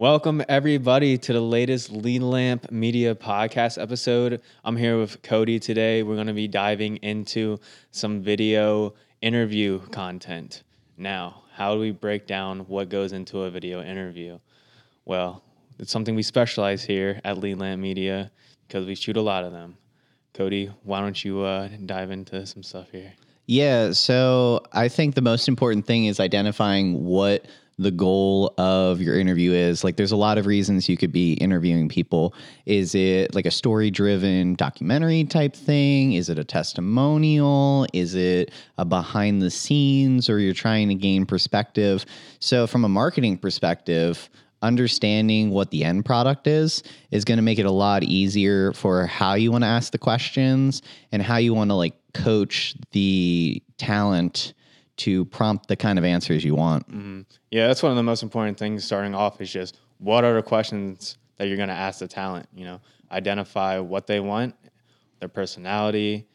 Welcome, everybody, to the latest Lead Lamp Media podcast episode. I'm here with Cody today. We're going to be diving into some video interview content. Now, how do we break down what goes into a video interview? Well, it's something we specialize here at Lead Lamp Media because we shoot a lot of them. Cody, why don't you uh, dive into some stuff here? Yeah, so I think the most important thing is identifying what the goal of your interview is. Like, there's a lot of reasons you could be interviewing people. Is it like a story driven documentary type thing? Is it a testimonial? Is it a behind the scenes or you're trying to gain perspective? So, from a marketing perspective, understanding what the end product is is going to make it a lot easier for how you want to ask the questions and how you want to like coach the talent to prompt the kind of answers you want. Mm-hmm. Yeah, that's one of the most important things starting off is just what are the questions that you're going to ask the talent, you know, identify what they want, their personality,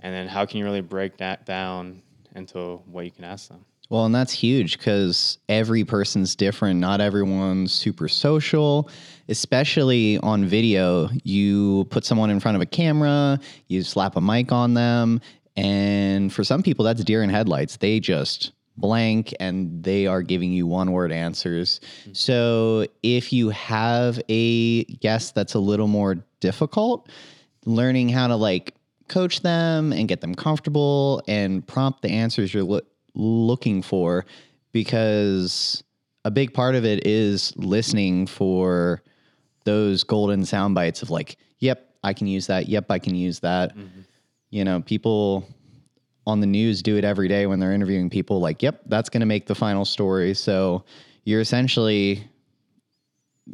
and then how can you really break that down into what you can ask them. Well, and that's huge because every person's different. Not everyone's super social, especially on video. You put someone in front of a camera, you slap a mic on them, and for some people, that's deer in headlights. They just blank and they are giving you one word answers. Mm-hmm. So if you have a guest that's a little more difficult, learning how to like coach them and get them comfortable and prompt the answers you're lo- looking for because a big part of it is listening for those golden sound bites of like, yep, I can use that. Yep, I can use that. Mm-hmm you know, people on the news do it every day when they're interviewing people like, yep, that's going to make the final story. So you're essentially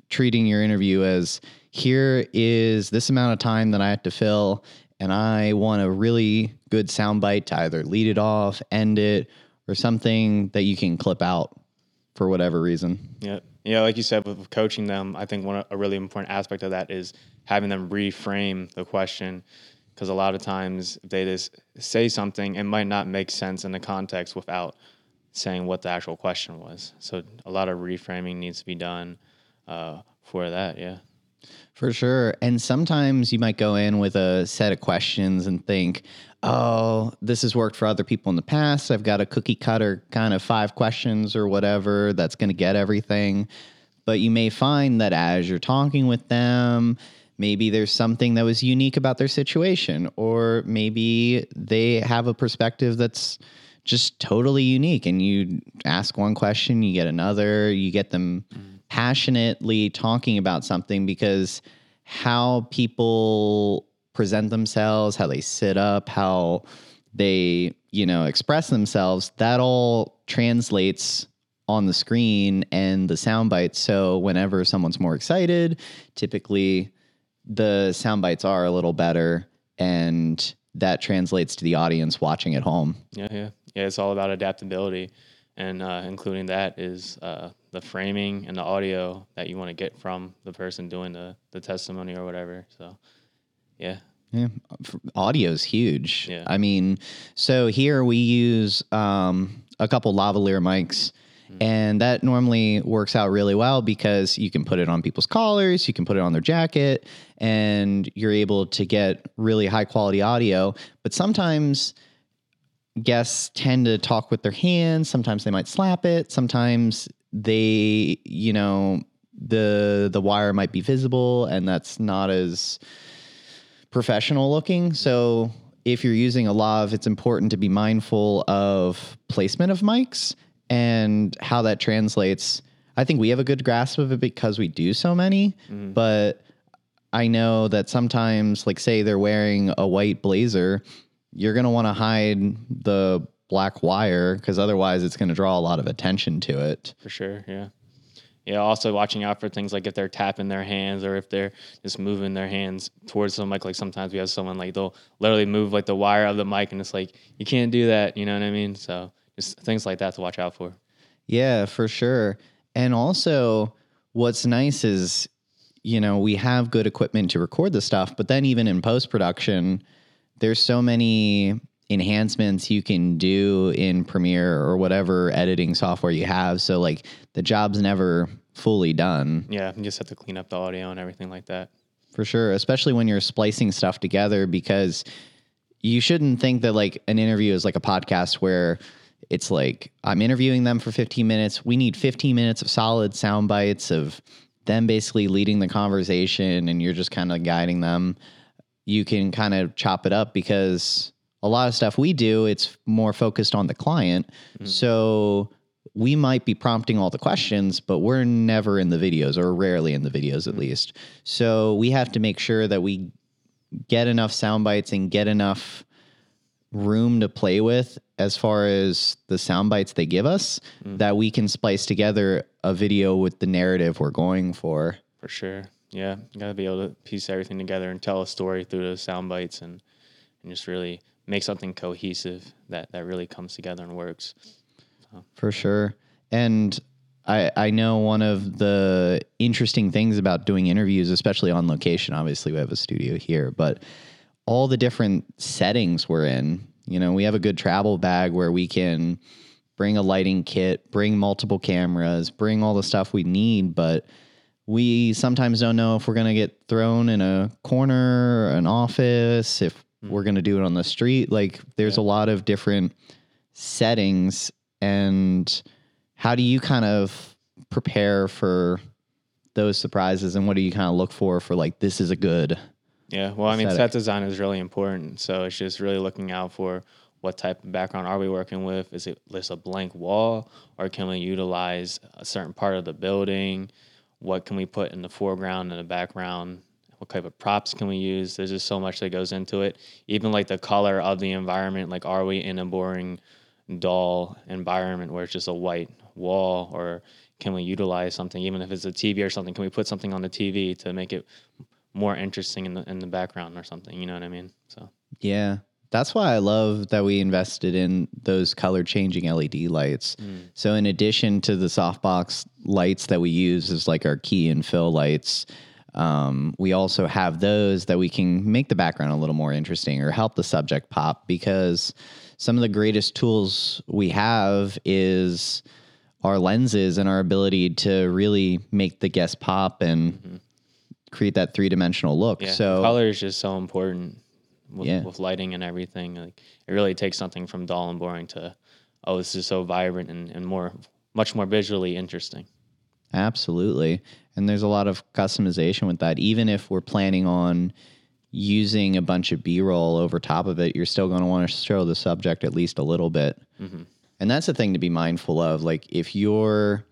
treating your interview as here is this amount of time that I have to fill, and I want a really good soundbite to either lead it off, end it, or something that you can clip out for whatever reason. Yeah. Yeah, like you said, with coaching them, I think one a really important aspect of that is having them reframe the question because a lot of times if they just say something, it might not make sense in the context without saying what the actual question was. So a lot of reframing needs to be done uh, for that. Yeah. For sure. And sometimes you might go in with a set of questions and think, oh, this has worked for other people in the past. I've got a cookie cutter kind of five questions or whatever that's going to get everything. But you may find that as you're talking with them, Maybe there's something that was unique about their situation, or maybe they have a perspective that's just totally unique. And you ask one question, you get another, you get them mm. Passionately talking about something because how people present themselves, how they sit up, how they, you know, express themselves, that all translates on the screen and the sound bites. So whenever someone's more excited, typically the sound bites are a little better and that translates to the audience watching at home. Yeah, yeah. Yeah, it's all about adaptability. And uh, including that is uh, the framing and the audio that you want to get from the person doing the, the testimony or whatever. So, yeah. Yeah, audio is huge. Yeah. I mean, so here we use um, a couple lavalier mics Mm-hmm. And that normally works out really well because you can put it on people's collars, you can put it on their jacket, and you're able to get really high quality audio. But sometimes guests tend to talk with their hands, sometimes they might slap it, sometimes they, you know, the the wire might be visible and that's not as professional looking. So if you're using a lav, it's important to be mindful of placement of mics and how that translates. I think we have a good grasp of it because we do so many, mm-hmm. but I know that sometimes, like, say they're wearing a white blazer, you're going to want to hide the black wire because otherwise it's going to draw a lot of attention to it. For sure. Yeah. Yeah. Also watching out for things like if they're tapping their hands or if they're just moving their hands towards the mic. Like sometimes we have someone like they'll literally move like the wire of the mic and it's like, you can't do that. You know what I mean? So just things like that to watch out for. Yeah, for sure. And also, what's nice is, you know, we have good equipment to record the stuff, but then even in post production, there's so many enhancements you can do in Premiere or whatever editing software you have. So like the job's never fully done Yeah, you just have to clean up the audio and everything like that. for sure, especially when you're splicing stuff together because you shouldn't think that like an interview is like a podcast where it's like I'm interviewing them for 15 minutes. We need 15 minutes of solid sound bites of them basically leading the conversation and you're just kind of guiding them. You can kind of chop it up because a lot of stuff we do, it's more focused on the client. Mm-hmm. So we might be prompting all the questions, but we're never in the videos or rarely in the videos at mm-hmm. least. So we have to make sure that we get enough sound bites and get enough room to play with as far as the sound bites they give us mm-hmm. that we can splice together a video with the narrative we're going for. For sure. Yeah. You gotta be able to piece everything together and tell a story through those sound bites and, and just really make something cohesive that, that really comes together and works. For sure. And I, I know one of the interesting things about doing interviews, especially on location, obviously we have a studio here, but all the different settings we're in, you know, we have a good travel bag where we can bring a lighting kit, bring multiple cameras, bring all the stuff we need, but we sometimes don't know if we're going to get thrown in a corner, an office, if we're going to do it on the street. Like there's a lot of different settings and how do you kind of prepare for those surprises and what do you kind of look for for like this is a good Yeah. Well, I mean, Aesthetic. set design is really important. So it's just really looking out for what type of background are we working with? Is it just a blank wall or can we utilize a certain part of the building? What can we put in the foreground and the background? What type of props can we use? There's just so much that goes into it. Even like the color of the environment. Like, are we in a boring, dull environment where it's just a white wall or can we utilize something, even if it's a TV or something? Can we put something on the TV to make it more interesting in the in the background or something. You know what I mean? So Yeah. That's why I love that we invested in those color changing LED lights. Mm. So in addition to the softbox lights that we use as like our key and fill lights, um, we also have those that we can make the background a little more interesting or help the subject pop because some of the greatest tools we have is our lenses and our ability to really make the guest pop and create that three dimensional look. yeah, so color is just so important with, Yeah. with lighting and everything. Like it really takes something from dull and boring to oh, this is so vibrant and, and more much more visually interesting. Absolutely. And there's a lot of customization with that. Even if we're planning on using a bunch of B roll over top of it, you're still going to want to show the subject at least a little bit. Mm-hmm. And that's the thing to be mindful of. Like, if you're,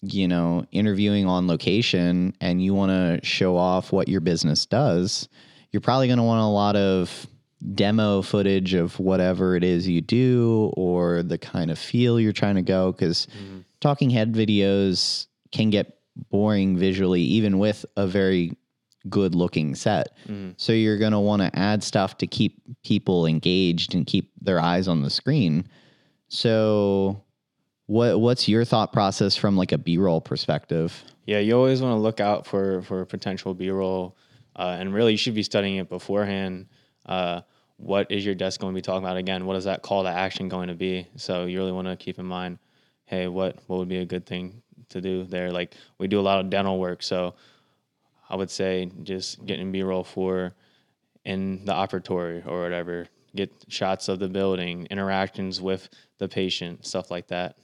you know, interviewing on location and you want to show off what your business does, you're probably going to want a lot of demo footage of whatever it is you do or the kind of feel you're trying to go because mm-hmm. Talking head videos can get boring visually even with a very good looking set so you're going to want to add stuff to keep people engaged and keep their eyes on the screen so what what's your thought process from like a b-roll perspective Yeah, you always want to look out for for potential B roll, uh, and really you should be studying it beforehand. Uh, what is your desk going to be talking about again? What is that call to action going to be? So you really want to keep in mind, hey, what what would be a good thing to do there? Like we do a lot of dental work, so I would say just getting B roll for in the operatory or whatever. Get shots of the building, interactions with the patient, stuff like that.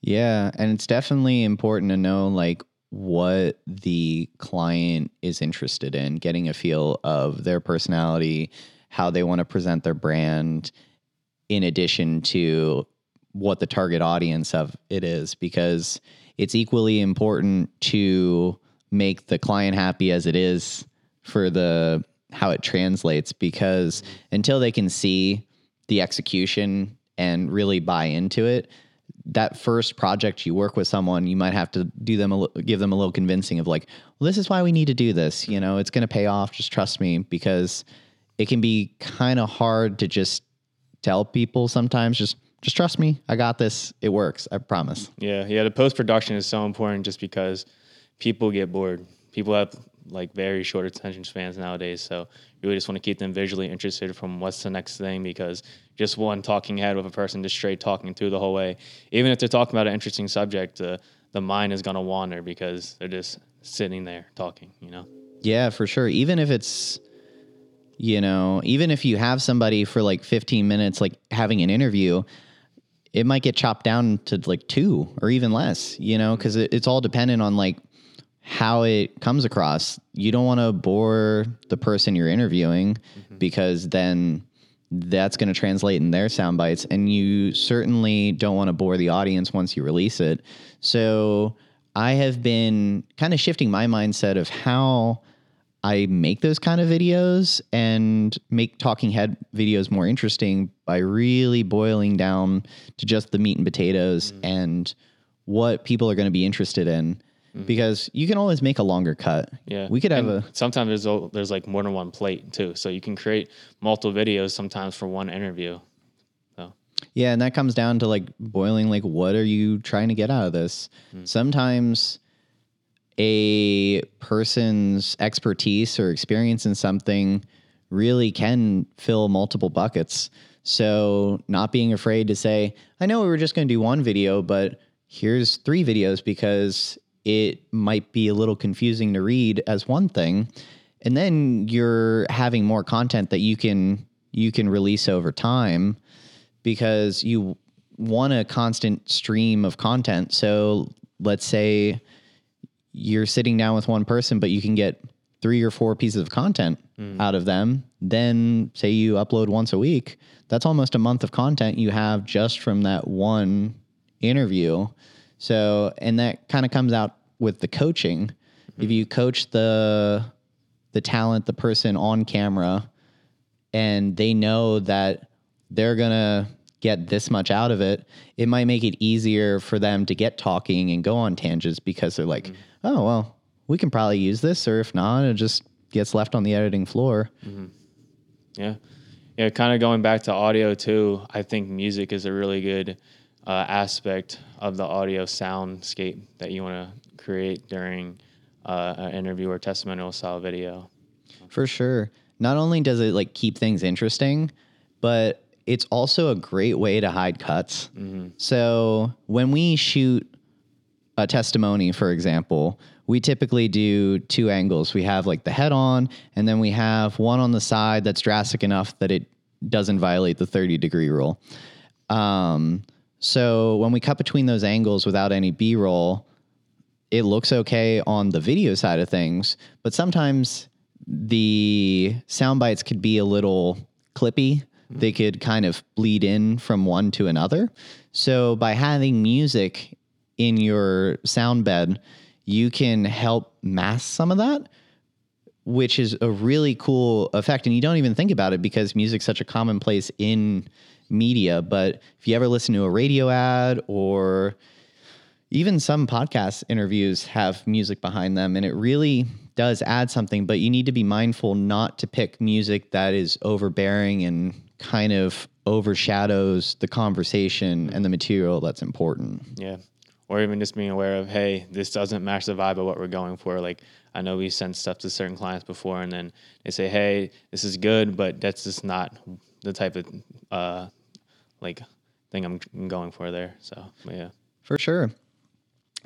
Yeah, and it's definitely important to know like what the client is interested in, getting a feel of their personality, how they want to present their brand in addition to what the target audience of it is because it's equally important to make the client happy as it is for the how it translates because until they can see the execution and really buy into it that first project you work with someone you might have to do them a, give them a little convincing of like well this is why we need to do this you know it's going to pay off just trust me because it can be kind of hard to just tell people sometimes just just trust me i got this it works i promise Yeah, yeah. The post production is so important just because people get bored. People have like very short attention spans nowadays. So you really just want to keep them visually interested from what's the next thing because just one talking head with a person just straight talking through the whole way, even if they're talking about an interesting subject, uh, the mind is going to wander because they're just sitting there talking, you know? Yeah, for sure. Even if it's, you know, even if you have somebody for like 15 minutes, like having an interview, it might get chopped down to like two or even less, you know, because it, it's all dependent on like how it comes across. You don't want to bore the person you're interviewing mm-hmm. because then that's going to translate in their sound bites. And you certainly don't want to bore the audience once you release it. So I have been kind of shifting my mindset of how I make those kind of videos and make talking head videos more interesting by really boiling down to just the meat and potatoes mm. and what people are going to be interested in mm. because you can always make a longer cut. Yeah. We could have and a sometimes there's a, there's like more than one plate too. So you can create multiple videos sometimes for one interview. So Yeah, and that comes down to like boiling like what are you trying to get out of this? Mm. Sometimes a person's expertise or experience in something really can fill multiple buckets. So, not being afraid to say, I know we were just going to do one video, but here's three videos because it might be a little confusing to read as one thing. And then you're having more content that you can you can release over time because you want a constant stream of content. So, let's say you're sitting down with one person, but you can get three or four pieces of content mm. out of them. Then, say you upload once a week, that's almost a month of content you have just from that one interview. So, and that kind of comes out with the coaching. Mm-hmm. If you coach the the talent, the person on camera, and they know that they're gonna get this much out of it, it might make it easier for them to get talking and go on tangents because they're like, mm-hmm oh, well, we can probably use this, or if not, it just gets left on the editing floor. Mm-hmm. Yeah. Yeah. Kind of going back to audio too, I think music is a really good uh, aspect of the audio soundscape that you want to create during uh, an interview or testimonial style video. For sure. Not only does it like keep things interesting, but it's also a great way to hide cuts. Mm-hmm. So when we shoot a testimony, for example, we typically do two angles. We have like the head on, and then we have one on the side that's drastic enough that it doesn't violate the 30 degree rule. Um, so when we cut between those angles without any B roll, it looks okay on the video side of things, but sometimes the sound bites could be a little clippy. They could kind of bleed in from one to another. So by having music in your sound bed, you can help mask some of that, which is a really cool effect. And you don't even think about it because music's such a commonplace in media. But if you ever listen to a radio ad or even some podcast interviews have music behind them, and it really does add something, but you need to be mindful not to pick music that is overbearing and kind of overshadows the conversation and the material that's important. Yeah or even just being aware of, hey, this doesn't match the vibe of what we're going for. Like I know we sent stuff to certain clients before, and then they say, hey, this is good, but that's just not the type of uh, like thing I'm going for there. So yeah, for sure.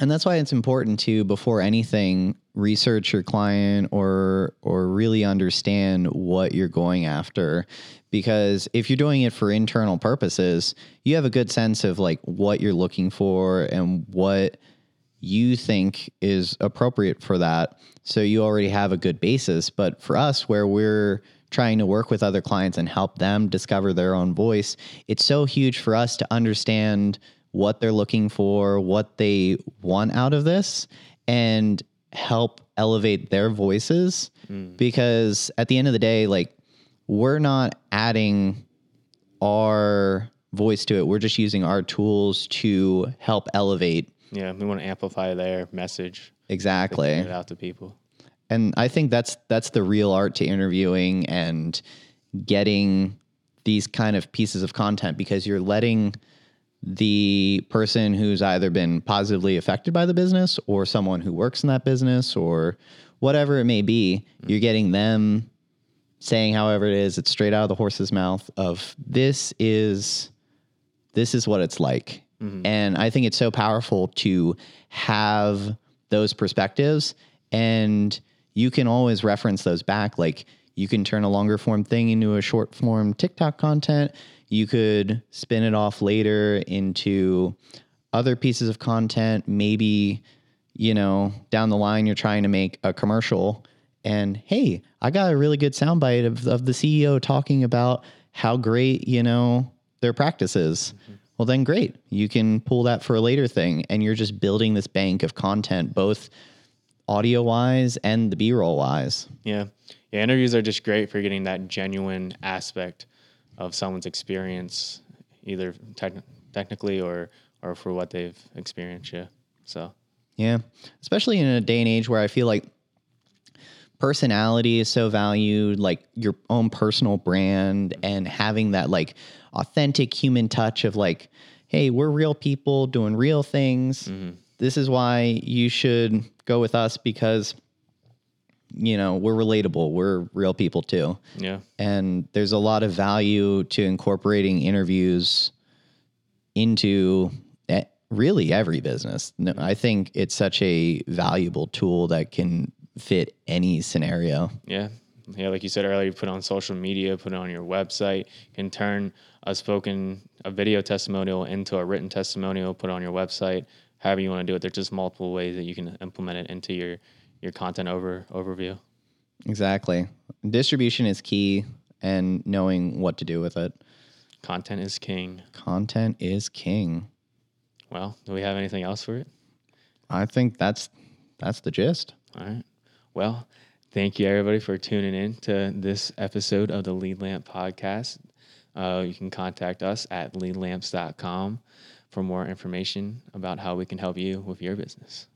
And that's why it's important to before anything research your client or or really understand what you're going after because if you're doing it for internal purposes, you have a good sense of like what you're looking for and what you think is appropriate for that. So you already have a good basis. But for us, where we're trying to work with other clients and help them discover their own voice, it's so huge for us to understand what they're looking for, what they want out of this, and help elevate their voices. Mm. Because at the end of the day, like we're not adding our voice to it. We're just using our tools to help elevate. Yeah, we want to amplify their message. Exactly. It out to people. And I think that's that's the real art to interviewing and getting these kind of pieces of content because you're letting the person who's either been positively affected by the business or someone who works in that business or whatever it may be, you're getting them saying however it is, it's straight out of the horse's mouth of this is this is what it's like. Mm-hmm. And I think it's so powerful to have those perspectives and you can always reference those back like you can turn a longer form thing into a short form TikTok content. You could spin it off later into other pieces of content. Maybe, you know, down the line, you're trying to make a commercial and hey, I got a really good soundbite of, of the CEO talking about how great, you know, their practice is. Mm-hmm. Well, then great. You can pull that for a later thing. And you're just building this bank of content, both audio wise and the B roll wise. Yeah. Yeah. Interviews are just great for getting that genuine aspect of someone's experience, either techn technically or, or for what they've experienced. Yeah. So, Yeah. Especially in a day and age where I feel like personality is so valued, like your own personal brand and having that like authentic human touch of like, hey, we're real people doing real things. Mm-hmm. This is why you should go with us because, you know, we're relatable. We're real people too. yeah. And there's a lot of value to incorporating interviews into really every business. No, I think it's such a valuable tool that can fit any scenario. Yeah. Yeah, like you said earlier, you put on social media, put it on your website, you can turn a spoken, a video testimonial into a written testimonial, put it on your website, however you want to do it. There's just multiple ways that you can implement it into your your content over overview. Exactly. Distribution is key and knowing what to do with it. Content is king. Content is king. Well, do we have anything else for it? I think that's that's the gist. All right. Well, thank you everybody for tuning in to this episode of the Lead Lamp podcast. Uh, you can contact us at leadlamps.com for more information about how we can help you with your business.